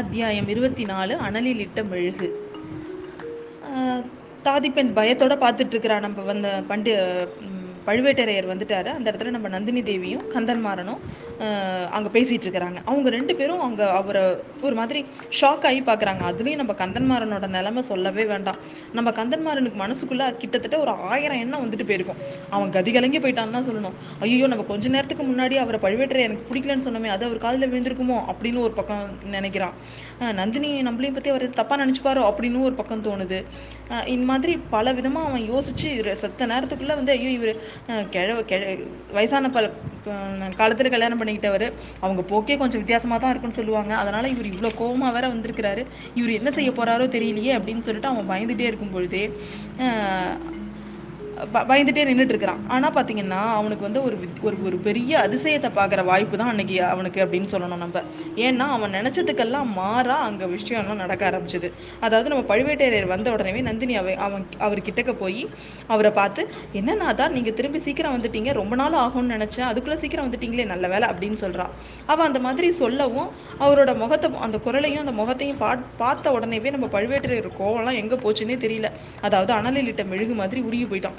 அத்தியாயம் இருபத்தி நாலு அனலில் இட்ட மெழுகு தாதிப்பெண் பயத்தோட பார்த்துட்டு இருக்கிறா. நம்ம வந்த பண்டி பழுவேட்டரையர் வந்துட்டாரு. அந்த இடத்துல நம்ம நந்தினி தேவியும் கந்தன்மாறனும் அங்கே அங்க பேசிட்டு இருக்கிறாங்க. அவங்க ரெண்டு பேரும் அங்கே அவரை ஒரு மாதிரி ஷாக் ஆகி பார்க்குறாங்க. அதுலேயும் நம்ம கந்தன்மாறனோட நிலைமை சொல்லவே வேண்டாம். நம்ம கந்தன்மாறனுக்கு மனசுக்குள்ள கிட்டத்தட்ட ஒரு ஆயிரம் எண்ணம் வந்துட்டு போயிருக்கும். அவன் கதி கலங்கி போயிட்டான்னு தான் சொல்லணும். ஐயோ நம்ம கொஞ்ச நேரத்துக்கு முன்னாடி அவரை பழுவேட்டரை எனக்கு பிடிக்கலன்னு சொன்னோமே அது அவர் காதில் விழுந்திருக்குமோ அப்படின்னு ஒரு பக்கம் நினைக்கிறான். நந்தினி நம்மளையும் பற்றி அவர் தப்பாக நினச்சிப்பாரோ அப்படின்னு ஒரு பக்கம் தோணுது. இந்த மாதிரி பல விதமாக அவன் யோசிச்சு இவர் செத்த நேரத்துக்குள்ளே வந்து ஐயோ இவர் கிழவு கிழ வயசான பல காலத்தில் காலத்துல கல்யாணம் பண்ணிக்கிட்டவர் அவங்க போக்கே கொஞ்சம் வித்தியாசமாக தான் இருக்குன்னு சொல்லுவாங்க. அதனால இவர் இவ்வளோ கோவமா வேற வந்திருக்கிறாரு. இவர் என்ன செய்ய போறாரோ தெரியலையே அப்படின்னு சொல்லிட்டு அவன் பயந்துட்டே இருக்கும் பொழுதே பயந்துட்டே நின்றுட்டு இருக்கிறான் ஆனால் பார்த்தீங்கன்னா அவனுக்கு வந்து ஒரு வித்- ஒரு ஒரு பெரிய அதிசயத்தை பார்க்குற வாய்ப்பு தான் அன்னைக்கு அவனுக்கு அப்படின்னு சொல்லணும் நம்ம. ஏன்னா அவன் நினச்சதுக்கெல்லாம் மாறா அங்கே விஷயம்லாம் நடக்க ஆரம்பிச்சது. அதாவது நம்ம பழுவேட்டரையர் வந்த உடனே நந்தினி அவ அவன் அவர் கிட்டக்க போய் அவரை பார்த்து என்னன்னா தான் நீங்கள் திரும்பி சீக்கிரம் வந்துட்டீங்க. ரொம்ப நாள் ஆகும்னு நினச்சேன். அதுக்குள்ளே சீக்கிரம் வந்துட்டீங்களே நல்ல வேலை அப்படின்னு சொல்கிறான் அவன் அந்த மாதிரி சொல்லவும் அவரோட முகத்தை அந்த குரலையும் அந்த முகத்தையும் பா பார்த்த உடனேவே நம்ம பழுவேட்டரையர் கோவம்லாம் எங்கே போச்சுன்னே தெரியல. அதாவது அனலில் இட்ட மெழுகு மாதிரி உருகி போயிட்டான்.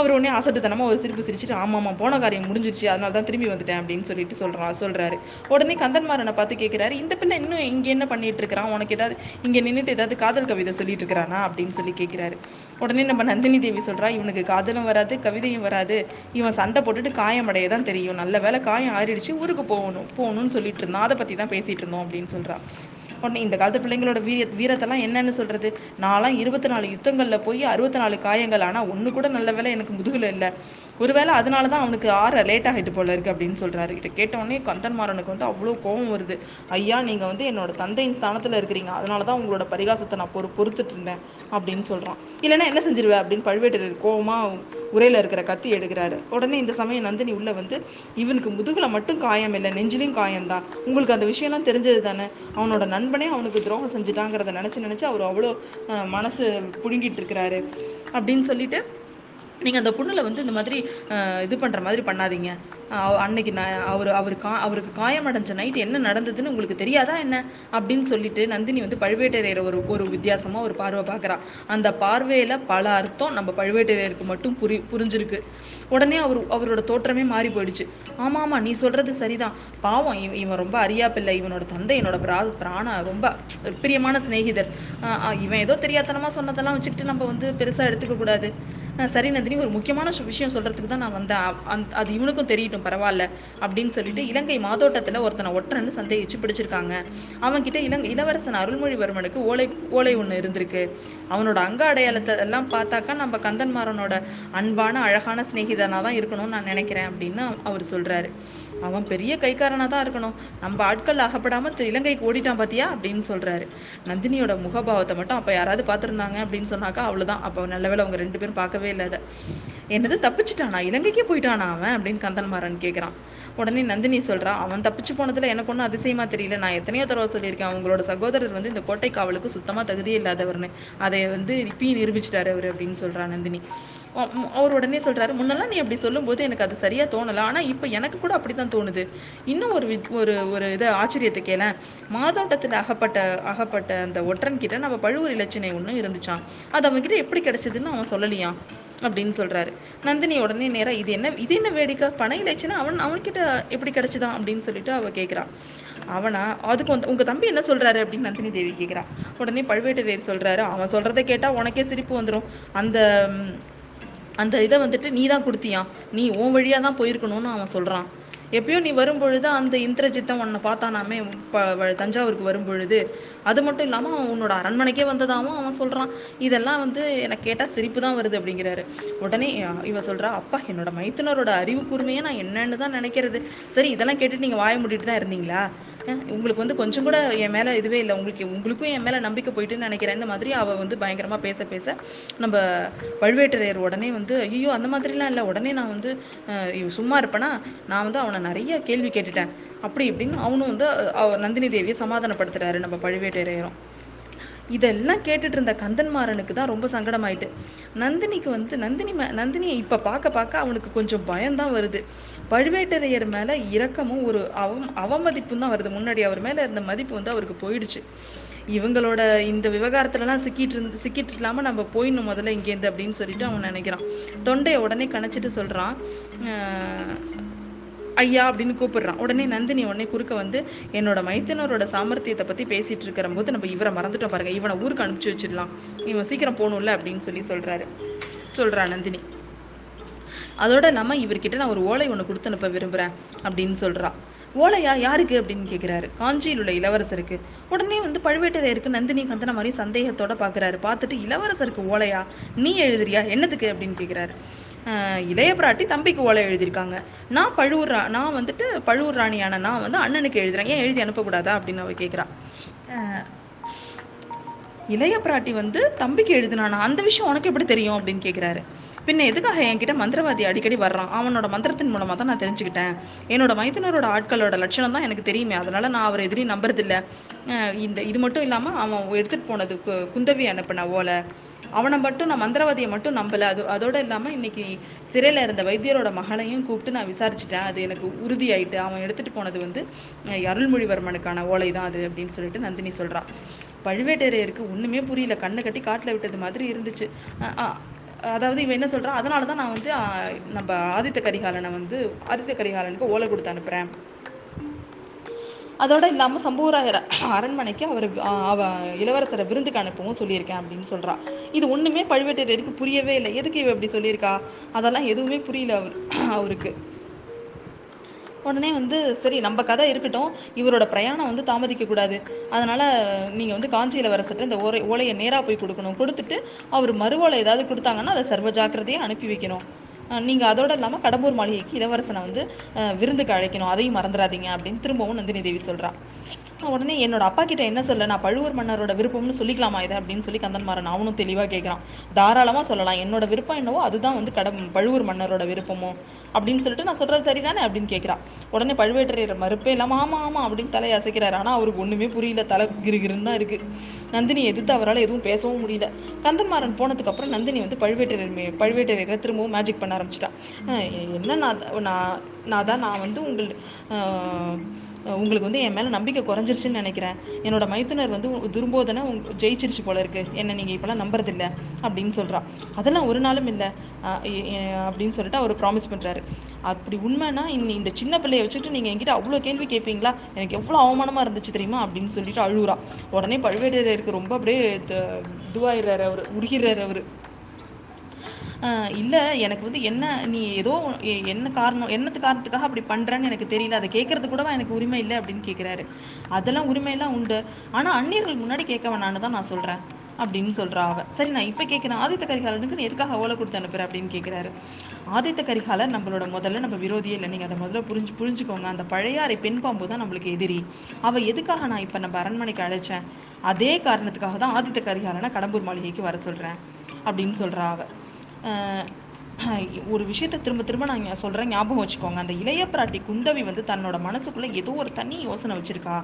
அவர் உடனே அசட்டுத்தனமா ஒரு சிரிப்பு சிரிச்சுட்டு ஆமாம்மா போன காரியம் முடிஞ்சிருச்சு அதனால தான் திரும்பி வந்துட்டேன் அப்படின்னு சொல்லிட்டு சொல்கிறான் சொல்கிறாரு உடனே கந்தன்மாரனை பார்த்து கேட்குறாரு இந்த பிள்ளை இன்னும் இங்கே என்ன பண்ணிட்டு இருக்கிறான்? உனக்கு ஏதாவது இங்கே நின்றுட்டு ஏதாவது காதல் கவிதை சொல்லிட்டு இருக்கிறானா? அப்படின்னு சொல்லி கேட்குறாரு உடனே நம்ம நந்தினி தேவி சொல்கிறா இவனுக்கு காதலும் வராது கவிதையும் வராது. இவன் சண்டை போட்டுட்டு காயமடைய தான் தெரியும். நல்ல வேலை காயம் ஆறிடுச்சு ஊருக்கு போகணும் போகணும்னு சொல்லிட்டு இருந்தான். அதை பற்றி தான் பேசிகிட்டு இருந்தோம் அப்படின்னு சொல்கிறான் உடனே இந்த காலத்து பிள்ளைங்களோட வீர வீரத்தெல்லாம் என்னன்னு சொல்றது? நான்லாம் இருபத்தி நாலு யுத்தங்களில் போய் அறுபத்தி நாலு காயங்கள் ஆனால் ஒன்று கூட நல்ல வேலை எனக்கு முதுகுல இல்லை. ஒருவேளை அதனால தான் அவனுக்கு ஆற லேட் ஆகிட்டு போல இருக்கு அப்படின்னு சொல்றாரு. இதை கேட்ட உடனே கந்தன்மாறனுக்கு வந்து அவ்வளோ கோபம் வருது. ஐயா நீங்க வந்து என்னோட தந்தையின் ஸ்தானத்துல இருக்கிறீங்க. அதனால தான் உங்களோட பரிகாசத்தை நான் பொறு பொறுத்துட்டு இருந்தேன் அப்படின்னு சொல்றான். இல்லைன்னா என்ன செஞ்சிருவேன் அப்படின்னு பழுவேட்டரர் கோவமா உரையில இருக்கிற கத்தி எடுக்கிறாரு. உடனே இந்த சமயம் நந்தினி உள்ள வந்து இவனுக்கு முதுகுல மட்டும் காயம் இல்லை நெஞ்சிலையும் காயம்தான் உங்களுக்கு அந்த விஷயம்லாம் தெரிஞ்சது தானே? அவனோட நண்பனே அவனுக்கு துரோகம் செஞ்சுட்டாங்கிறத நினைச்சு நினைச்சு அவர் அவ்வளோ மனசு புடுங்கிட்டு இருக்கிறாரு. அப்படின்னு சொல்லிட்டு நீங்க அந்த புண்ணில் வந்து இந்த மாதிரி அஹ், இது பண்ற மாதிரி பண்ணாதீங்க. அன்னைக்கு நான் அவர் அவர் கா அவருக்கு காயமடைஞ்ச நைட் என்ன நடந்ததுன்னு உங்களுக்கு தெரியாதா என்ன? அப்படின்னு சொல்லிட்டு நந்தினி வந்து பழுவேட்டரையர் ஒரு ஒரு வித்தியாசமா ஒரு பார்வை பார்க்குறா. அந்த பார்வையில பல அர்த்தம் நம்ம பழுவேட்டரையருக்கு மட்டும் புரி புரிஞ்சிருக்கு. உடனே அவர் அவரோட தோற்றமே மாறி போயிடுச்சு. ஆமா ஆமா நீ சொல்றது சரிதான். பாவம் இவன் இவன் ரொம்ப அறியா பிள்ளை. இவனோட தந்தை என்னோட பிரா பிராண ரொம்ப பிரியமான சிநேகிதர். ஆஹ் இவன் ஏதோ தெரியாத்தனமா சொன்னதெல்லாம் வச்சுக்கிட்டு நம்ம வந்து பெருசா எடுத்துக்க கூடாது. சரி நந்தினி ஒரு முக்கியமான விஷயம் சொல்றதுக்கு தான் நான் வந்தேன். அது இவனுக்கும் தெரியட்டும் பரவாயில்ல அப்படின்னு சொல்லிட்டு இலங்கை மாதோட்டத்துல ஒருத்தனை ஒற்றன்னு சந்தேகிச்சு பிடிச்சிருக்காங்க. அவன்கிட்ட இலங்கை இளவரசன் அருள்மொழிவர்மனுக்கு ஓலை ஓலை ஒன்று இருந்திருக்கு. அவனோட அங்க அடையாளத்தை எல்லாம் பார்த்தாக்கா நம்ம கந்தன்மாறனோட அன்பான அழகான சிநேகிதனா தான் இருக்கணும்னு நான் நினைக்கிறேன் அப்படின்னு அவர் சொல்றாரு. அவன் பெரிய கைக்காரனாக தான் இருக்கணும். நம்ம ஆட்கள் அகப்படாமல் இலங்கைக்கு ஓடிட்டான் பாத்தியா? அப்படின்னு சொல்றாரு. நந்தினியோட முகபாவத்தை மட்டும் அப்போ யாராவது பார்த்திருந்தாங்க அப்படின்னு சொன்னாக்கா அவ்வளோதான் அப்போ நல்ல வேளை அவங்க ரெண்டு பேரும் பார்க்கவே இல்லை அதை. என்னது தப்பிச்சிட்டானா? இலங்கைக்கே போயிட்டானா அவன்? அப்படின்னு கந்தன்மாறன் கேட்குறான் உடனே நந்தினி சொல்றா அவன் தப்பிச்சு போனதுல எனக்கு ஒன்றும் அதிசயமா தெரியல. நான் எத்தனையோ தடவை சொல்லியிருக்கேன். அவங்களோட சகோதரர் வந்து இந்த கோட்டை காவலுக்கு சுத்தமாக தகுதியே இல்லாதவர்னு. அதை வந்து இப்பயும் நிரூபிச்சிட்டாரு அவர் அப்படின்னு சொல்றா நந்தினி. அவர் உடனே சொல்கிறாரு முன்னெல்லாம் நீ அப்படி சொல்லும்போது எனக்கு அது சரியாக தோணலை. ஆனால் இப்போ எனக்கு கூட அப்படி தான் தோணுது. இன்னும் ஒரு ஒரு ஒரு இது ஆச்சரியத்தை கேளேன். மாதோட்டத்தில் அகப்பட்ட அகப்பட்ட அந்த ஒற்றன் கிட்ட நம்ம பழுவூர் இலச்சினை ஒன்று இருந்துச்சான் அது அவன்கிட்ட எப்படி கிடைச்சதுன்னு அவன் சொல்லலையாம் அப்படின்னு சொல்றாரு. நந்தினி உடனே நேராக இது என்ன இது என்ன வேடிக்கை? பண இலச்சினை அவன் அவன்கிட்ட எப்படி கிடச்சிதான்? அப்படின்னு சொல்லிட்டு அவ கேட்குறான் அவனா அதுக்கு வந்து உங்க தம்பி என்ன சொல்றாரு? அப்படின்னு நந்தினி தேவி கேட்குறான் உடனே பழுவேட்டரையர் சொல்றாரு. அவன் சொல்றதை கேட்டா உனக்கே சிரிப்பு வந்துடும் அந்த அந்த இதை வந்துட்டு நீ தான் கொடுத்தியான் நீ உன் வழியாக தான் போயிருக்கணும்னு அவன் சொல்கிறான் எப்பயோ நீ வரும்பொழுது அந்த இந்திரஜித்தன் உன்னை பார்த்தானாமே ப தஞ்சாவூருக்கு வரும்பொழுது. அது மட்டும் இல்லாமல் அவன் உன்னோட அரண்மனைக்கே வந்ததாகவும் அவன் சொல்கிறான் இதெல்லாம் வந்து எனக்கு கேட்டால் சிரிப்பு தான் வருது அப்படிங்கிறாரு. உடனே இவன் இவ அப்பா என்னோட மைத்துனரோட அறிவு கூர்மையை நான் என்னன்னு தான் நினைக்கிறது. சரி இதெல்லாம் கேட்டுட்டு நீங்கள் வாய மூடிட்டு தான் இருந்தீங்களா? உங்களுக்கு வந்து கொஞ்சம் கூட என் மேலே இதுவே இல்லை. உங்களுக்கு உங்களுக்கும் என் மேலே நம்பிக்கை போயிட்டுன்னு நினைக்கிறேன். இந்த மாதிரி அவள் வந்து பயங்கரமாக பேச பேச நம்ம பழுவேட்டரையர் உடனே வந்து ஐயோ அந்த மாதிரிலாம் இல்லை. உடனே நான் வந்து சும்மா இருப்பேனா? நான் வந்து அவனை நிறைய கேள்வி கேட்டுட்டேன். அப்படி இப்படின்னு அவனும் வந்து நந்தினி தேவியை சமாதானப்படுத்துறாரு நம்ம பழுவேட்டரையரும் இதெல்லாம் கேட்டுட்டு இருந்த கந்தன்மாறனுக்கு தான் ரொம்ப சங்கடமாயிட்டு. நந்தினிக்கு வந்து நந்தினி மே நந்தினியை இப்போ பார்க்க பார்க்க அவனுக்கு கொஞ்சம் பயம்தான் வருது. பழுவேட்டரையர் மேலே இரக்கமும் ஒரு அவம் அவமதிப்பும் தான் வருது. முன்னாடி அவர் மேலே இருந்த மதிப்பு வந்து அவருக்கு போயிடுச்சு. இவங்களோட இந்த விவகாரத்துலலாம் சிக்கிட்டு இருந்து சிக்கிட்டு இல்லாமல் நம்ம போயிடணும் முதல்ல இங்கேருந்து அப்படின்னு சொல்லிட்டு அவன் நினைக்கிறான். தொண்டையை உடனே கணச்சிட்டு சொல்கிறான் ஐயா அப்படின்னு கூப்பிடுறான். உடனே நந்தினி உடனே குறுக்க வந்து என்னோட மைத்தனரோட சாமர்த்தியத்தை பத்தி பேசிட்டு இருக்கிற போது நம்ம இவரை மறந்துட்டோம் பாருங்க. இவனை ஊருக்கு அனுப்பிச்சு வச்சிடலாம். இவன் சீக்கிரம் போகணும்ல அப்படின்னு சொல்லி சொல்றாரு. சொல்றா நந்தினி. அதோட நம்ம இவர்கிட்ட நான் ஒரு ஓலை ஒன்று கொடுத்து அனுப்ப விரும்புகிறேன் அப்படின்னு சொல்றா. ஓலையா? யாருக்கு? அப்படின்னு கேட்குறாரு காஞ்சியில் உள்ள இளவரசருக்கு. உடனே வந்து பழுவேட்டரையருக்கு நந்தினி கந்தன மாதிரி சந்தேகத்தோட பார்க்குறாரு பார்த்துட்டு இளவரசருக்கு ஓலையா? நீ எழுதுறியா? என்னத்துக்கு? அப்படின்னு கேட்குறாரு இளைய பிராட்டி தம்பிக்கு ஓலை எழுதியிருக்காங்க. நான் பழுவூர் ரா- நான் வந்துட்டு பழுவூர் ராணியான நான் வந்து அண்ணனுக்கு எழுதுறேன். ஏன் எழுதி அனுப்பக்கூடாதா அப்படின்னு அவ கேக்குறா. இளைய பிராட்டி வந்து தம்பிக்கு எழுதுனானா? அந்த விஷயம் உனக்கு எப்படி தெரியும் அப்படின்னு கேட்குறாரு பின்ன எதுக்காக என்கிட்ட மந்திரவாதி அடிக்கடி வர்றான்? அவனோட மந்திரத்தின் மூலமா தான் நான் தெரிஞ்சுக்கிட்டேன். என்னோட மைத்துனரோட ஆட்களோட லட்சணம் தான் எனக்கு தெரியுமே. அதனால நான் அவர் எதிரி நம்புறதில்ல. இந்த இது மட்டும் இல்லாம அவன் எடுத்துட்டு போனது கு- குந்தவி அனுப்பின ஓலை. அவனை மட்டும் நான் மந்திரவாதியை மட்டும் நம்பலை. அது அதோட இல்லாமல் இன்னைக்கு சிறையில் இருந்த வைத்தியரோட மகளையும் கூப்பிட்டு நான் விசாரிச்சுட்டேன். அது எனக்கு உறுதியாயிட்டு அவன் எடுத்துகிட்டு போனது வந்து அருள்மொழிவர்மனுக்கான ஓலை தான் அது அப்படின்னு சொல்லிட்டு நந்தினி சொல்கிறான் பழுவேட்டரையருக்கு ஒன்றுமே புரியல. கண்ணை கட்டி காட்டில் விட்டது மாதிரி இருந்துச்சு. அதாவது இவன் என்ன சொல்றா அதனால தான் நான் வந்து நம்ம ஆதித்த கரிகாலனை வந்து ஆதித்த கரிகாலனுக்கு ஓலை கொடுத்து அனுப்புறேன். அதோட இல்லாம சம்புவராயர் அரண்மனைக்கு அவர் அவ இளவரசரை விருந்துக்கு அனுப்பவும் சொல்லியிருக்கேன் அப்படின்னு சொல்றா. இது ஒண்ணுமே பழுவேட்டரையருக்கு புரியவே இல்லை. எதுக்கு இவ இப்படி சொல்லியிருக்கா? அதெல்லாம் எதுவுமே புரியல அவர் அவருக்கு. உடனே வந்து சரி நம்ம கதை இருக்கட்டும். இவரோட பிரயாணம் வந்து தாமதிக்க கூடாது. அதனால நீங்க வந்து காஞ்சி இளவரசர்ட்ட இந்த ஓலை ஓலையை நேராக போய் கொடுக்கணும். கொடுத்துட்டு அவர் மறுவோலை ஏதாவது கொடுத்தாங்கன்னா அதை சர்வ ஜாக்கிரதையா அனுப்பி வைக்கணும். நீங்கள் நீங்க அதோட இல்லாம கடம்பூர் மாளிகைக்கு இளவரசனை வந்து விருந்துக்கு அழைக்கணும். அதையும் மறந்துடாதீங்க அப்படின்னு திரும்பவும் நந்தினி தேவி சொல்றா. உடனே என்னோட அப்பா கிட்ட என்ன சொல்ல நான் பழுவூர் மன்னரோட விருப்பம்னு சொல்லிக்கலாமா இதை? அப்படின்னு சொல்லி கந்தன்மாரன் அவனும் தெளிவாக கேட்குறான் தாராளமாக சொல்லலாம். என்னோட விருப்பம் என்னவோ அதுதான் வந்து கட பழுவூர் மன்னரோட விருப்பமோ அப்படின்னு சொல்லிட்டு நான் சொல்றது சரிதானே அப்படின்னு கேட்குறான் உடனே பழுவேட்டரையர் மறுப்பே இல்லாம ஆமா ஆமா அப்படின்னு தலையை அசைக்கிறாரு. ஆனால் அவருக்கு ஒண்ணுமே புரியல. தலை கிருகிருன்னு தான் இருக்கு. நந்தினி எதிர்த்து அவரால் எதுவும் பேசவும் முடியல. கந்தன்மாறன் போனதுக்கு அப்புறம் நந்தினி வந்து பழுவேட்டரையர் பழுவேட்டரையரை திரும்பவும் மேஜிக் பண்ண ஆரம்பிச்சிட்டா. என்ன நான் நான் நான் தான் நான் வந்து உங்கள் உங்களுக்கு வந்து என் மேலே நம்பிக்கை குறைஞ்சிருச்சுன்னு நினைக்கிறேன். என்னோட மைத்துனர் வந்து துரும்போதனை துர்ம்போதனை ஜெயிச்சிருச்சு போல இருக்கு. என்ன நீங்கள் இப்போலாம் நம்புறதில்ல அப்படின்னு சொல்றா. அதெல்லாம் ஒரு நாளும் இல்லை. அப்படின்னு சொல்லிட்டு அவர் ப்ராமிஸ் பண்ணுறாரு அப்படி உண்மைன்னா இன்னி இந்த சின்ன பிள்ளைய வச்சுட்டு நீங்கள் என்கிட்ட அவ்வளோ கேள்வி கேட்பீங்களா எனக்கு எவ்வளோ அவமானமாக இருந்துச்சு தெரியுமா? அப்படின்னு சொல்லிட்டு அழுகுறா உடனே பழுவேடையருக்கு ரொம்ப அப்படியே த- இதுவாயிடுறாரு அவரு உருகிறாரு அவர். இல்லை எனக்கு வந்து என்ன நீ ஏதோ என்ன காரணம் என்னத்து காரணத்துக்காக அப்படி பண்ணுறேன்னு எனக்கு தெரியல. அதை கேட்கறது கூடவா எனக்கு உரிமை இல்லை அப்படின்னு கேட்குறாரு அதெல்லாம் உரிமையெல்லாம் உண்டு. ஆனால் அந்நியர்கள் முன்னாடி கேட்க வேணான்னு தான் நான் சொல்கிறேன் அப்படின்னு சொல்கிறா அவ. சரி நான் இப்போ கேட்குறேன் ஆதித்த கரிகாலனுக்கு நீ எதுக்காக ஓலை கொடுத்து அனுப்புற அப்படின்னு கேட்குறாரு ஆதித்த கரிகாலர் நம்மளோட முதல்ல நம்ம விரோதியே இல்லை. நீங்கள் அதை முதல்ல புரிஞ்சு புரிஞ்சுக்கோங்க. அந்த பழையாறை பெண் பாம்பு தான் நம்மளுக்கு எதிரி. அவள் எதுக்காக நான் இப்போ நம்ம அரண்மனைக்கு அழைச்சேன்? அதே காரணத்துக்காக தான் ஆதித்த கரிகாலனை கடம்பூர் மாளிகைக்கு வர சொல்கிறேன் அப்படின்னு சொல்கிறா அவள் ஒரு விஷயத்தை திரும்ப திரும்ப நான் சொல்கிறேன் ஞாபகம் வச்சுக்கோங்க. அந்த இளைய பிராட்டி குந்தவி வந்து தன்னோட மனசுக்குள்ளே ஏதோ ஒரு தனி யோசனை வச்சுருக்கா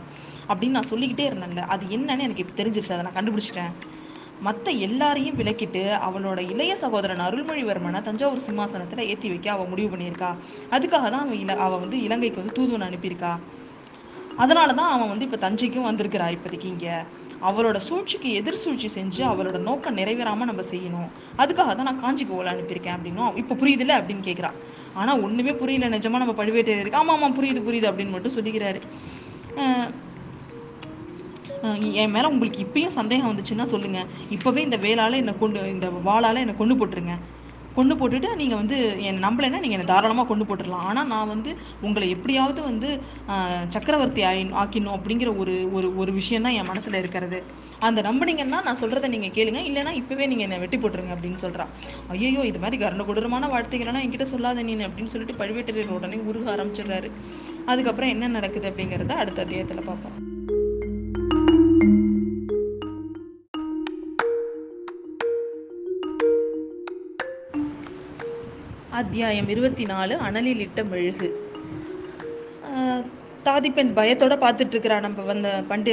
அப்படின்னு நான் சொல்லிக்கிட்டே இருந்தேன்ல. அது என்னன்னு எனக்கு இப்போ தெரிஞ்சிருச்சு. அதை நான் கண்டுபிடிச்சிட்டேன். மற்ற எல்லாரையும் விலக்கிட்டு அவளோட இளைய சகோதரன் அருள்மொழிவர்மனை தஞ்சாவூர் சிம்மாசனத்தில் ஏற்றி வைக்க அவள் முடிவு பண்ணியிருக்கா. அதுக்காக தான் அவன் இல அவள் வந்து இலங்கைக்கு வந்து தூதுவன் அனுப்பியிருக்கா. அதனாலதான் அவன் வந்து இப்போ தஞ்சைக்கும் வந்திருக்கிறா இப்போதைக்கு இங்கே. அவளோட சூழ்ச்சிக்கு எதிர் சூழ்ச்சி செஞ்சு அவளோட நோக்கம் நிறைவேறாமல் நம்ம செய்யணும். அதுக்காக தான் நான் காஞ்சிக்கு ஓலை அனுப்பியிருக்கேன் அப்படின்னும் இப்போ புரியுதுல்ல அப்படின்னு கேட்குறா ஆனால் ஒன்றுமே புரியல நிஜமா நம்ம பழுவேட்டரையருக்கு ஆமாம் ஆமாம் புரியுது புரியுது அப்படின்னு மட்டும் சொல்லிக்கிறாரு. என் மேல உங்களுக்கு இப்பயும் சந்தேகம் வந்துச்சுன்னா சொல்லுங்க. இப்போவே இந்த வேலால என்னை கொண்டு இந்த வாளால என்னை கொண்டு போட்டுருங்க. கொண்டு போட்டுட்டு நீங்கள் வந்து என்னை நம்பலைன்னா நீங்கள் என்னை தாராளமாக கொண்டு போட்டுடலாம். ஆனால் நான் வந்து உங்களை எப்படியாவது வந்து சக்கரவர்த்தி ஆயி ஆக்கிடணும் அப்படிங்கிற ஒரு ஒரு ஒரு விஷயம் தான் என் மனசில் இருக்கிறது. அந்த நம்பினீங்கன்னா நான் சொல்கிறத நீங்கள் கேளுங்க. இல்லைன்னா இப்போவே நீங்கள் என்னை வெட்டி போட்டுருங்க அப்படின்னு சொல்கிறான் ஐயோ இது மாதிரி கருண கொடூரமான வார்த்தைகள்லாம் என்கிட்ட சொல்லாத நீ அப்படின்னு சொல்லிட்டு பழுவேட்டரையர் உடனே உருக ஆரம்பிச்சிடுறாரு. அதுக்கப்புறம் என்ன நடக்குது அப்படிங்கிறத அடுத்த அத்தியாயத்தில் பார்ப்போம். அத்தியாயம் இருபத்தி நாலு அனலில் இட்ட மெழுகு. தாதிப்பெண் பயத்தோட பார்த்துட்டு இருக்கிறா நம்ம வந்த பண்டி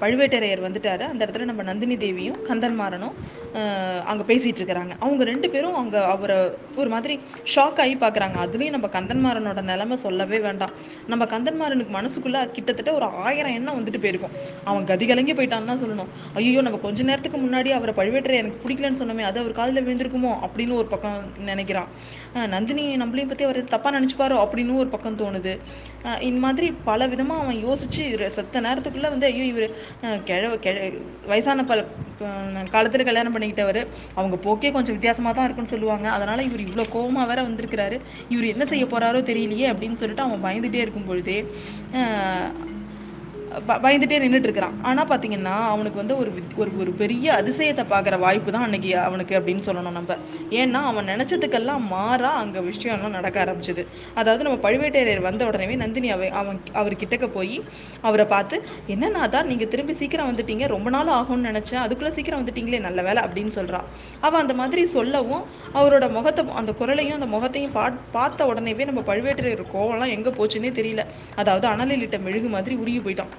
பழுவேட்டரையர் வந்துட்டாரு. அந்த இடத்துல நம்ம நந்தினி தேவியும் கந்தன்மாரனும் அங்கே பேசிகிட்டு இருக்கிறாங்க. அவங்க ரெண்டு பேரும் அங்கே அவரை ஒரு மாதிரி ஷாக் ஆகி பார்க்குறாங்க அதுலேயும் நம்ம கந்தன்மாறனோட நிலைமை சொல்லவே வேண்டாம். நம்ம கந்தன்மாறனுக்கு மனசுக்குள்ளே கிட்டத்தட்ட ஒரு ஆயிரம் எண்ணம் வந்துட்டு போயிருக்கும். அவன் கதி கலங்கி போயிட்டான்னு தான் சொல்லணும். ஐயோ நம்ம கொஞ்ச நேரத்துக்கு முன்னாடி அவரை பழுவேற்றை எனக்கு பிடிக்கலன்னு சொன்னோமே அது அவர் காதில் விழுந்திருக்குமோ அப்படின்னு ஒரு பக்கம் நினைக்கிறான். நந்தினி நம்மளையும் பற்றி அவர் தப்பாக நினச்சிப்பாரோ அப்படின்னு ஒரு பக்கம் தோணுது. இந்த மாதிரி பல விதமாக அவன் யோசிச்சு செத்த நேரத்துக்குள்ளே வந்து ஐயோ இவர் கிழ கிழ வயசான பல காலத்தில் கல்யாணம் பண்ணி பண்ணிக்கிட்டவர். அவங்க போக்கே கொஞ்சம் வித்தியாசமாக தான் இருக்குன்னு சொல்லுவாங்க. அதனால இவர் இவ்வளோ கோபமாக வேற வந்திருக்கிறாரு. இவர் என்ன செய்ய போறாரோ தெரியலையே அப்படின்னு சொல்லிட்டு அவன் பயந்துட்டே இருக்கும் பொழுதே அஹ் பயந்துட்டே நின்றுட்டு இருக்கிறான் ஆனால் பார்த்தீங்கன்னா அவனுக்கு வந்து ஒரு வித்- ஒரு ஒரு பெரிய அதிசயத்தை பார்க்குற வாய்ப்பு தான் அன்னைக்கு அவனுக்கு அப்படின்னு சொல்லணும் நம்ம. ஏன்னா அவன் நினச்சதுக்கெல்லாம் மாறா அங்கே விஷயம்லாம் நடக்க ஆரம்பிச்சது. அதாவது நம்ம பழுவேட்டரையர் வந்த உடனே நந்தினி அவ அவன் அவர் கிட்டக்க போய் அவரை பார்த்து என்னன்னா தான் நீங்கள் திரும்பி சீக்கிரம் வந்துட்டீங்க. ரொம்ப நாள் ஆகும்னு நினச்சேன். அதுக்குள்ளே சீக்கிரம் வந்துட்டீங்களே நல்ல வேலை அப்படின்னு சொல்கிறான் அவன் அந்த மாதிரி சொல்லவும் அவரோட முகத்தை அந்த குரலையும் அந்த முகத்தையும் பா பார்த்த உடனேவே நம்ம பழுவேட்டரையர் கோவம்லாம் எங்கே போச்சுன்னே தெரியல. அதாவது அனலிலிட்ட மெழுகு மாதிரி உருகி போயிட்டான்.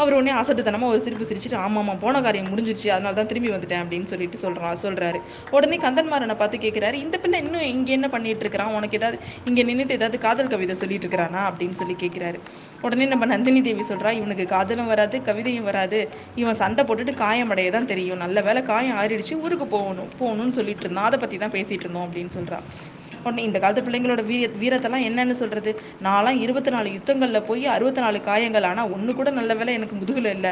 அவர் உடனே அசட்டுத்தனமா ஒரு சிரிப்பு சிரிச்சுட்டு ஆமாம்மா போன காரியம் முடிஞ்சிருச்சு அதனால தான் திரும்பி வந்துட்டேன் அப்படின்னு சொல்லிட்டு சொல்கிறான் சொல்கிறாரு உடனே கந்தன்மாரனை பார்த்து கேட்குறாரு இந்த பிள்ளை இன்னும் இங்கே என்ன பண்ணிட்டு இருக்கிறான்? உனக்கு ஏதாவது இங்கே நின்றுட்டு ஏதாவது காதல் கவிதை சொல்லிட்டு இருக்கிறானா? அப்படின்னு சொல்லி கேட்குறாரு உடனே நம்ம நந்தினி தேவி சொல்கிறா இவனுக்கு காதலும் வராது கவிதையும் வராது. இவன் சண்டை போட்டுட்டு காயமடைய தான் தெரியும். நல்ல வேலை காயம் ஆறிடுச்சு ஊருக்கு போகணும் போகணும்னு சொல்லிட்டு இருந்தான். அதை பற்றி தான் பேசிட்டு இருந்தோம் அப்படின்னு சொல்கிறான் உடனே இந்த காலத்து பிள்ளைங்களோட வீர வீரத்தெல்லாம் என்னன்னு சொல்றது? நான்லாம் இருபத்தி நாலு யுத்தங்களில் போய் அறுபத்தி நாலு காயங்கள் ஆனால் ஒன்று கூட நல்ல வேலை எனக்கு எனக்கு முதுகில் இல்லை.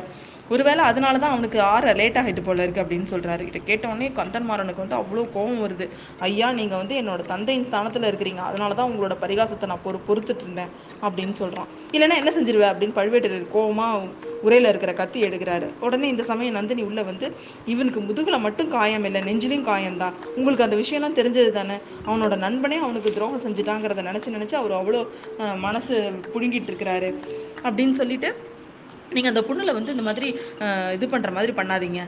ஒருவேளை அதனால தான் அவனுக்கு ஆற லேட் ஆகிட்டு போல இருக்கு அப்படின்னு சொல்றாரு. இதை கேட்ட உடனே கந்தன்மாறனுக்கு வந்து அவ்வளோ கோபம் வருது. ஐயா நீங்கள் வந்து என்னோட தந்தையின் ஸ்தானத்தில் இருக்கிறீங்க. அதனால தான் உங்களோட பரிகாசத்தை நான் பொறு பொறுத்துட்டு இருந்தேன் அப்படின்னு சொல்கிறான் இல்லைன்னா என்ன செஞ்சிருவேன் அப்படின்னு பழுவேட்டரர் கோபமாக உரையில் இருக்கிற கத்தி எடுக்கிறாரு. உடனே இந்த சமயம் நந்தினி உள்ள வந்து இவனுக்கு முதுகில் மட்டும் காயம் இல்லை நெஞ்சிலையும் காயம்தான் உங்களுக்கு அந்த விஷயம்லாம் தெரிஞ்சது தானே? அவனோட நண்பனே அவனுக்கு துரோகம் செஞ்சுட்டாங்கிறத நினச்சி நினச்சி அவர் அவ்வளோ மனசு புடுங்கிட்டு இருக்கிறாரு. அப்படின்னு சொல்லிட்டு நீங்கள் அந்த புண்ணில் வந்து இந்த மாதிரி இது பண்ணுற மாதிரி பண்ணாதீங்க.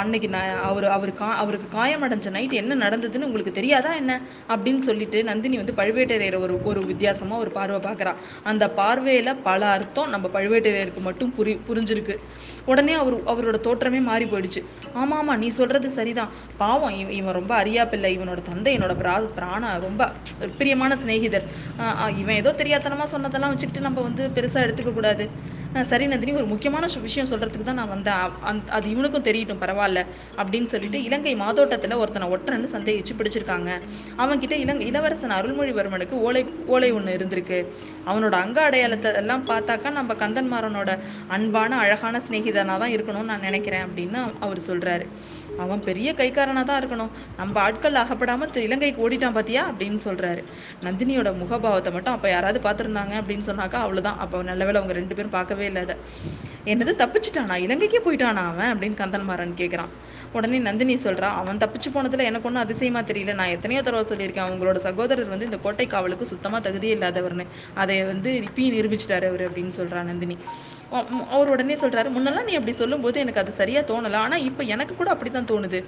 அன்னைக்கு நான் அவர் அவர் கா அவருக்கு காயமடைஞ்ச நைட் என்ன நடந்ததுன்னு உங்களுக்கு தெரியாதா என்ன? அப்படின்னு சொல்லிட்டு நந்தினி வந்து பழுவேட்டரையர் ஒரு ஒரு வித்தியாசமாக ஒரு பார்வை பார்க்குறா. அந்த பார்வையில் பல அர்த்தம் நம்ம பழுவேட்டரையருக்கு மட்டும் புரி புரிஞ்சிருக்கு. உடனே அவர் அவரோட தோற்றமே மாறி போயிடுச்சு. ஆமாம் ஆமாம் நீ சொல்கிறது சரிதான். பாவம் இவன் இவன் ரொம்ப அறியா பிள்ளை இவனோட தந்தை என்னோட பிரா பிராண ரொம்ப பிரியமான சிநேகிதர். இவன் ஏதோ தெரியாதனமாக சொன்னதெல்லாம் வச்சுக்கிட்டு நம்ம வந்து பெருசாக எடுத்துக்க கூடாது. சரி நந்தினி ஒரு முக்கியமான விஷயம் சொல்கிறதுக்கு தான் நான் வந்தேன். அது இவனுக்கும் தெரியட்டும் பரவாயில்ல அப்படின்னு சொல்லிட்டு இலங்கை மாதோட்டத்தில் ஒருத்தனை ஒற்றன்னு சந்தேகிச்சு பிடிச்சிருக்காங்க. அவன்கிட்ட இலங்கை இளவரசன் அருள்மொழிவர்மனுக்கு ஓலை ஓலை ஒன்று இருந்திருக்கு. அவனோட அங்க அடையாளத்தை எல்லாம் பார்த்தாக்கா நம்ம கந்தன்மாறனோட அன்பான அழகான சிநேகிதனாக தான் இருக்கணும்னு நான் நினைக்கிறேன் அப்படின்னு அவர் சொல்கிறாரு அவன் பெரிய கைக்காரனாக தான் இருக்கணும். நம்ம ஆட்கள் அகப்படாமல் திரு இலங்கைக்கு ஓடிட்டான் பாத்தியா? அப்படின்னு சொல்கிறாரு நந்தினியோட முகபாவத்தை மட்டும் அப்போ யாராவது பார்த்துருந்தாங்க அப்படின்னு சொன்னாக்கா அவ்வளோதான் அப்போ நல்ல வேளை அவங்க ரெண்டு பேரும் பார்க்கவே இல்லை அதை. என்னது தப்பிச்சிட்டானா? இலங்கைக்கே போயிட்டானா அவன்? அப்படின்னு கந்தன்மாறன் கேட்குறான் உடனே நந்தினி சொல்கிறான் அவன் தப்பிச்சு போனதில் எனக்கு ஒன்றும் அதிசயமாக தெரியல. நான் எத்தனையோ தடவை சொல்லியிருக்கேன். அவங்களோட சகோதரர் வந்து இந்த கோட்டை காவலுக்கு சுத்தமாக தகுதியே இல்லாதவர்னு. அதை வந்து இப்பயும் நிரூபிச்சிட்டாரு அவர் அப்படின்னு சொல்கிறான் நந்தினி. அவர் உடனே சொல்கிறாரு முன்னெல்லாம் நீ அப்படி சொல்லும்போது எனக்கு அது சரியாக தோணலை. ஆனால் இப்போ எனக்கு கூட அப்படி தான் தோணுது.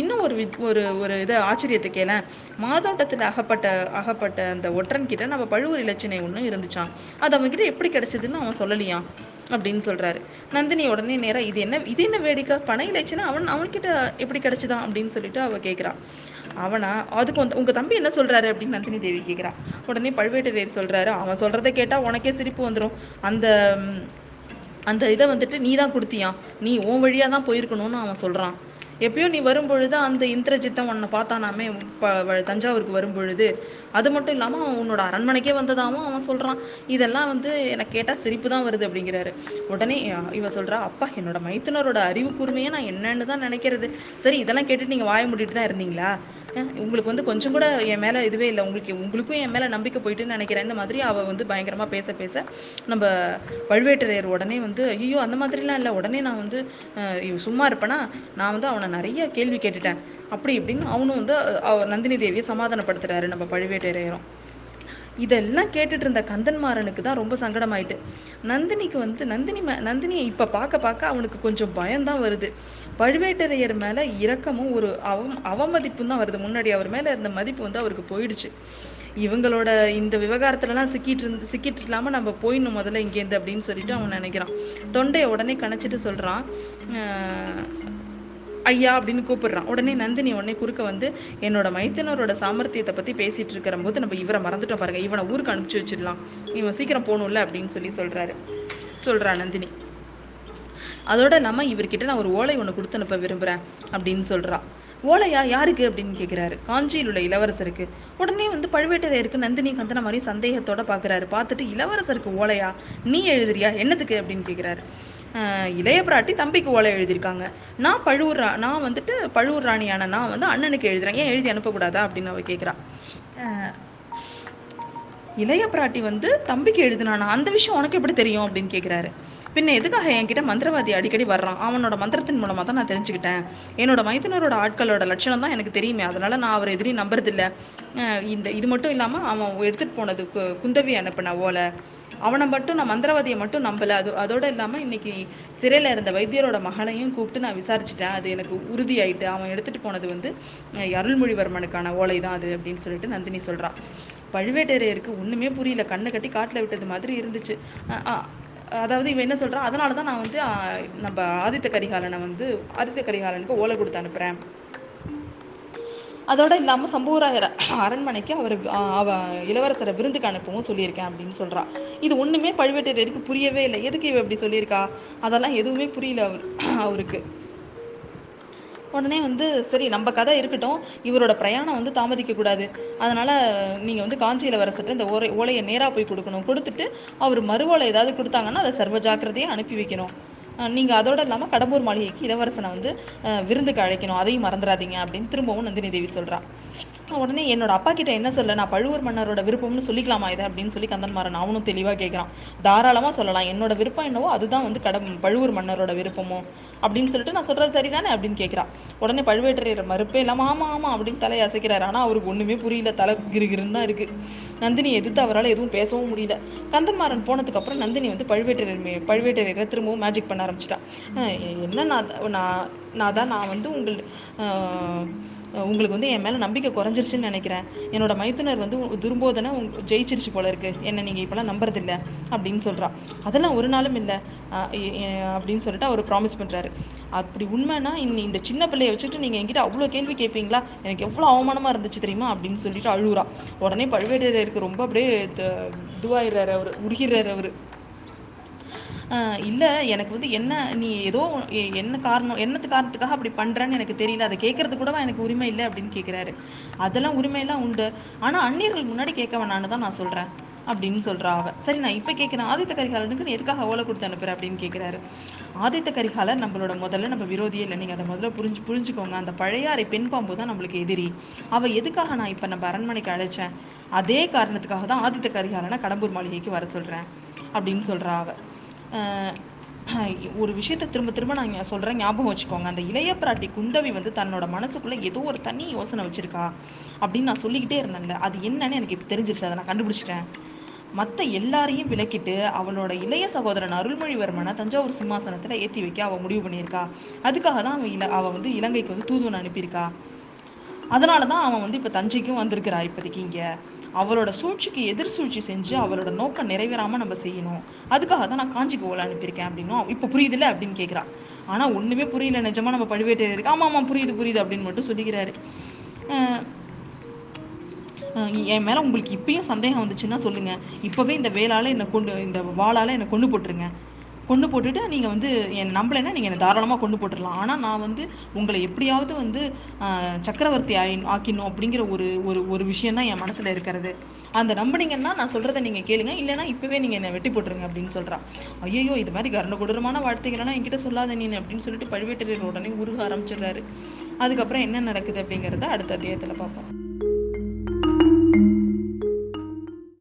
இன்னும் ஒரு வி ஒரு ஒரு இதை ஆச்சரியத்தை கேளேன். மாதோட்டத்தில் அகப்பட்ட அகப்பட்ட அந்த ஒற்றன் கிட்ட நம்ம பழுவூர் இலச்சினை ஒன்று இருந்துச்சான் அது அவங்ககிட்ட எப்படி கிடைச்சதுன்னு அவன் சொல்லலையாம் அப்படின்னு சொல்றாரு. நந்தினி உடனே நேராக இது என்ன இது என்ன வேடிக்கை? பண இலைச்சுன்னா அவன் அவன்கிட்ட எப்படி கிடச்சிதான்? அப்படின்னு சொல்லிட்டு அவள் கேட்குறான் அவனா அதுக்கு வந்து உங்க தம்பி என்ன சொல்றாரு? அப்படின்னு நந்தினி தேவி கேட்குறான் உடனே பழுவேட்டரையர் சொல்றாரு. அவன் சொல்றதை கேட்டால் உனக்கே சிரிப்பு வந்துடும் அந்த அந்த இதை வந்துட்டு நீ தான் கொடுத்தியான் நீ உன் வழியாக தான் போயிருக்கணும்னு அவன் சொல்கிறான் எப்பயோ நீ வரும்பொழுது அந்த இந்திரஜித்தம் உன்னை பார்த்தானாமே ப தஞ்சாவூருக்கு வரும்பொழுது. அது மட்டும் இல்லாமல் அவன் உன்னோட அரண்மனைக்கே வந்ததாகவும் அவன் சொல்கிறான் இதெல்லாம் வந்து எனக்கு கேட்டால் சிரிப்பு தான் வருது அப்படிங்கிறாரு. உடனே அஹ், இவ அப்பா என்னோட மைத்துனரோட அறிவு கூர்மையை நான் என்னன்னு தான் நினைக்கிறது. சரி இதெல்லாம் கேட்டுட்டு நீங்கள் வாய மூடிட்டு தான் இருந்தீங்களா? உங்களுக்கு வந்து கொஞ்சம் கூட என் மேல இதுவே இல்லை. உங்களுக்கு உங்களுக்கும் என் மேல நம்பிக்கை போயிட்டுன்னு நினைக்கிறேன். இந்த மாதிரி அவ வந்து பயங்கரமா பேச பேச நம்ம பழுவேட்டரையர் உடனே வந்து ஐயோ அந்த மாதிரிலாம் இல்லை. உடனே நான் வந்து சும்மா இருப்பேனா? நான் வந்து அவனை நிறைய கேள்வி கேட்டுட்டேன். அப்படி இப்படின்னு அவனும் வந்து அவ நந்தினி தேவியை சமாதானப்படுத்துறாரு நம்ம பழுவேட்டரையரும் இதெல்லாம் கேட்டுட்டு இருந்த கந்தன்மாறனுக்கு தான் ரொம்ப சங்கடமாயிட்டு. நந்தினிக்கு வந்து நந்தினி மே- நந்தினியை இப்போ பார்க்க பார்க்க அவனுக்கு கொஞ்சம் பயம்தான் வருது. பழுவேட்டரையர் மேலே இரக்கமும் ஒரு அவம் அவமதிப்பும் தான் வருது. முன்னாடி அவர் மேலே இருந்த மதிப்பு வந்து அவருக்கு போயிடுச்சு. இவங்களோட இந்த விவகாரத்துலலாம் சிக்கிட்டு இருந்து சிக்கிட்டு இல்லாமல் நம்ம போயிடணும் முதல்ல இங்கேருந்து அப்படின்னு சொல்லிட்டு அவன் நினைக்கிறான். தொண்டையை உடனே கணச்சிட்டு சொல்கிறான் ஐயா அப்படின்னு கூப்பிடுறான். உடனே நந்தினி உடனே குறுக்க வந்து என்னோட மைத்தனரோட சாமர்த்தியத்தை பத்தி பேசிட்டு இருக்கிற போது நம்ம இவரை மறந்துட்டோம் பாருங்க. இவனை ஊருக்கு அனுப்பிச்சு வச்சிடலாம். இவன் சீக்கிரம் போகணும்ல அப்படின்னு சொல்லி சொல்றாரு. சொல்கிறா நந்தினி. அதோட நம்ம இவர்கிட்ட நான் ஒரு ஓலை ஒன்று கொடுத்து அனுப்ப விரும்புறேன் அப்படின்னு சொல்கிறா ஓலையா? யாருக்கு? அப்படின்னு கேட்குறாரு காஞ்சியில் உள்ள இளவரசருக்கு. உடனே வந்து பழுவேட்டரையருக்கு நந்தினி கந்தன மாதிரி சந்தேகத்தோட பாக்குறாரு. பார்த்துட்டு இளவரசருக்கு ஓலையா? நீ எழுதுறியா? என்னத்துக்கு? அப்படின்னு கேக்குறாரு. இளைய பிராட்டி தம்பிக்கு ஓலை எழுதியிருக்காங்க. நான் பழுவூர் ரா- நான் வந்துட்டு பழுவூர் ராணியான நான் வந்து அண்ணனுக்கு எழுதுறேன். ஏன் எழுதி அனுப்பக்கூடாதா? அப்படின்னு அவ கேக்குறா. இளைய பிராட்டி வந்து தம்பிக்கு எழுதுனானா? அந்த விஷயம் உனக்கு எப்படி தெரியும் அப்படின்னு கேட்குறாரு பின்ன எதுக்காக என்கிட்ட மந்திரவாதி அடிக்கடி வர்றான்? அவனோட மந்திரத்தின் மூலமாக தான் நான் தெரிஞ்சுக்கிட்டேன். என்னோட மைத்தினரோட ஆட்களோட லட்சணம் தான் எனக்கு தெரியுமே. அதனால நான் அவர் எதிரையும் நம்புறதில்ல. இந்த இது மட்டும் இல்லாமல் அவன் எடுத்துகிட்டு போனது கு- குந்தவி அனுப்பின ஓலை. அவனை மட்டும் நான் மந்திரவாதியை மட்டும் நம்பலை. அது அதோட இல்லாம இன்னைக்கு சிறையில இருந்த வைத்தியரோட மகளையும் கூப்பிட்டு நான் விசாரிச்சுட்டேன். அது எனக்கு உறுதியாயிட்டு அவன் எடுத்துட்டு போனது வந்து அருள்மொழிவர்மனுக்கான ஓலை தான் அது அப்படின்னு சொல்லிட்டு நந்தினி சொல்றான் பழுவேட்டரையருக்கு ஒண்ணுமே புரியல. கண்ணை கட்டி காட்டுல விட்டது மாதிரி இருந்துச்சு. அதாவது இவன் என்ன சொல்றான் அதனால தான் நான் வந்து நம்ம ஆதித்த கரிகாலனை வந்து ஆதித்த கரிகாலனுக்கு ஓலை கொடுத்து அனுப்புறேன். அதோடு இல்லாமல் சம்புவராயர் அரண்மனைக்கு அவர் அவ இளவரசரை விருந்துக்கு அனுப்பவும் சொல்லியிருக்கேன் அப்படின்னு சொல்றா. இது ஒன்றுமே பழுவேட்டரையருக்கு புரியவே இல்லை. எதுக்கு இவ இப்படி சொல்லியிருக்கா? அதெல்லாம் எதுவுமே புரியல அவர் அவருக்கு. உடனே வந்து சரி நம்ம கதை இருக்கட்டும். இவரோட பிரயாணம் வந்து தாமதிக்க கூடாது. அதனால நீங்க வந்து காஞ்சி இளவரசர்கிட்ட இந்த ஓலை ஓலையை நேராக போய் கொடுக்கணும். கொடுத்துட்டு அவர் மறுவோலை ஏதாவது கொடுத்தாங்கன்னா அதை சர்வ ஜாக்கிரதையா அனுப்பி வைக்கணும். நீங்கள் அதோடு அதோட கடம்பூர் மாளிகைக்கு இளவரசனை வந்து விருந்துக்கு அழைக்கணும். அதையும் மறந்துடாதீங்க அப்படின்னு திரும்பவும் நந்தினி தேவி சொல்கிறான் உடனே என்னோட அப்பா கிட்ட என்ன சொல்ல நான் பழுவூர் மன்னரோட விருப்பம்னு சொல்லிக்கலாமா இதை அப்படின்னு சொல்லி கந்தன்மாறன் அவனும் தெளிவாக கேட்குறான் தாராளமாக சொல்லலாம். என்னோட விருப்பம் என்னவோ அதுதான் வந்து கட பழுவூர் மன்னரோட விருப்பமோ அப்படின்னு சொல்லிட்டு நான் சொல்றது சரிதானே அப்படின்னு கேட்குறான் உடனே பழுவேட்டரையர் மறுப்பே இல்லாம ஆமா ஆமா அப்படின்னு தலையை அசைக்கிறாரு. ஆனால் அவருக்கு ஒண்ணுமே புரியல. தலை கிருகிருன்னு தான் இருக்கு. நந்தினி எதிர்த்து அவரால் எதுவும் பேசவும் முடியல. கந்தன்மாறன் போனதுக்கு அப்புறம் நந்தினி வந்து பழுவேட்டரையர் பழுவேட்டரையரை திரும்பவும் மேஜிக் பண்ண ஆரம்பிச்சிட்டா. என்ன நான் நான் நான் தான் நான் வந்து உங்கள் உங்களுக்கு வந்து என் மேலே நம்பிக்கை குறைஞ்சிருச்சுன்னு நினைக்கிறேன். என்னோட மைத்துனர் வந்து துரும்போதனை துர்ம்போதனை ஜெயிச்சிருச்சு போல இருக்கு. என்னை நீங்கள் இப்போலாம் நம்புறதில்ல அப்படின்னு சொல்கிறான் அதெல்லாம் ஒரு நாளும் இல்லை. அப்படின்னு சொல்லிட்டு அவர் ப்ராமிஸ் பண்ணுறாரு அப்படி உண்மைன்னா இந்த இந்த சின்ன பிள்ளைய வச்சுட்டு நீங்கள் என்கிட்ட அவ்வளோ கேள்வி கேட்பீங்களா எனக்கு எவ்வளோ அவமானமாக இருந்துச்சு தெரியுமா? அப்படின்னு சொல்லிட்டு அழுகுறா உடனே பழுவேட்டரையருக்கு ரொம்ப அப்படியே த- இதுவாயிடுறாரு அவர் உருகிறாரு அவர். இல்லை எனக்கு வந்து என்ன நீ ஏதோ என்ன காரணம் என்னத்து காரணத்துக்காக அப்படி பண்ணுறேன்னு எனக்கு தெரியல. அதை கேட்கறது கூடவா எனக்கு உரிமை இல்லை அப்படின்னு கேட்குறாரு அதெல்லாம் உரிமையெல்லாம் உண்டு. ஆனால் அந்நியர்கள் முன்னாடி கேட்க வேணான்னு தான் நான் சொல்கிறேன் அப்படின்னு சொல்கிறா அவ. சரி நான் இப்போ கேட்குறேன் ஆதித்த கரிகாலனுக்கு நீ எதுக்காக ஓலை கொடுத்து அனுப்புற அப்படின்னு கேட்குறாரு ஆதித்த கரிகாலர் நம்மளோட முதல்ல நம்ம விரோதியே இல்லை. நீங்கள் அதை முதல்ல புரிஞ்சு புரிஞ்சுக்கோங்க. அந்த பழையாறை பெண் பாம்பு தான் நம்மளுக்கு எதிரி. அவள் எதுக்காக நான் இப்போ நம்ம அரண்மனைக்கு அழைச்சேன்? அதே காரணத்துக்காக தான் ஆதித்த கரிகாலனை கடம்பூர் மாளிகைக்கு வர சொல்கிறேன் அப்படின்னு சொல்கிறா அவள் ஒரு விஷயத்த திரும்ப திரும்ப நான் சொல்கிறேன் ஞாபகம் வச்சுக்கோங்க. அந்த இளைய பிராட்டி குந்தவி வந்து தன்னோட மனசுக்குள்ளே ஏதோ ஒரு தனி யோசனை வச்சுருக்கா அப்படின்னு நான் சொல்லிக்கிட்டே இருந்தேன்ல. அது என்னன்னு எனக்கு இப்போ தெரிஞ்சிருச்சு. அதை நான் கண்டுபிடிச்சிட்டேன். மற்ற எல்லாரையும் விலக்கிட்டு அவளோட இளைய சகோதரன் அருள்மொழிவர்மனை தஞ்சாவூர் சிம்மாசனத்தில் ஏற்றி வைக்க அவள் முடிவு பண்ணியிருக்கா. அதுக்காக தான் அவன் இல அவள் வந்து இலங்கைக்கு வந்து தூதுவன் அனுப்பியிருக்கா. அதனாலதான் அவன் வந்து இப்போ தஞ்சைக்கும் வந்திருக்கிறா இப்போதைக்கு இங்கே. அவளோட சூழ்ச்சிக்கு எதிர் சூழ்ச்சி செஞ்சு அவளோட நோக்கம் நிறைவேறாமல் நம்ம செய்யணும். அதுக்காக தான் நான் காஞ்சிக்கு ஓலை அனுப்பியிருக்கேன் அப்படின்னும். இப்போ புரியுதுல்ல அப்படின்னு கேட்குறான் ஆனால் ஒன்றுமே புரியல. நிஜமா நம்ம பழுவேட்டரையருக்கு ஆமாம் ஆமாம் புரியுது புரியுது அப்படின்னு மட்டும் சொல்லிக்கிறாரு. என் மேலே உங்களுக்கு இப்பயும் சந்தேகம் வந்துச்சுன்னா சொல்லுங்கள் இப்போவே இந்த வேலால என்னை கொண்டு இந்த வாளால் என்னை கொண்டு போட்டுருங்க. கொண்டு போட்டுட்டு நீங்கள் வந்து என் நம்பலைன்னா நீங்கள் என்னை தாராளமாக கொண்டு போட்டுடலாம். ஆனால் நான் வந்து உங்களை எப்படியாவது வந்து சக்கரவர்த்தி ஆயி ஆக்கிடணும் அப்படிங்கிற ஒரு ஒரு ஒரு விஷயம் தான் என் மனசில் இருக்கிறது. அந்த நம்பினீங்கன்னா நான் சொல்கிறத நீங்கள் கேளுங்க. இல்லைன்னா இப்போவே நீங்கள் என்னை வெட்டி போட்டுருங்க அப்படின்னு சொல்கிறான் ஐயோ இது மாதிரி கருண கொடூரமான வார்த்தைகள்லாம் என்கிட்ட சொல்லாத நீ அப்படின்னு சொல்லிட்டு பழுவேட்டரையர் உடனே உருக ஆரம்பிச்சிடுறாரு. அதுக்கப்புறம் என்ன நடக்குது அப்படிங்கிறத அடுத்த அத்தியாயத்தில் பார்ப்போம்.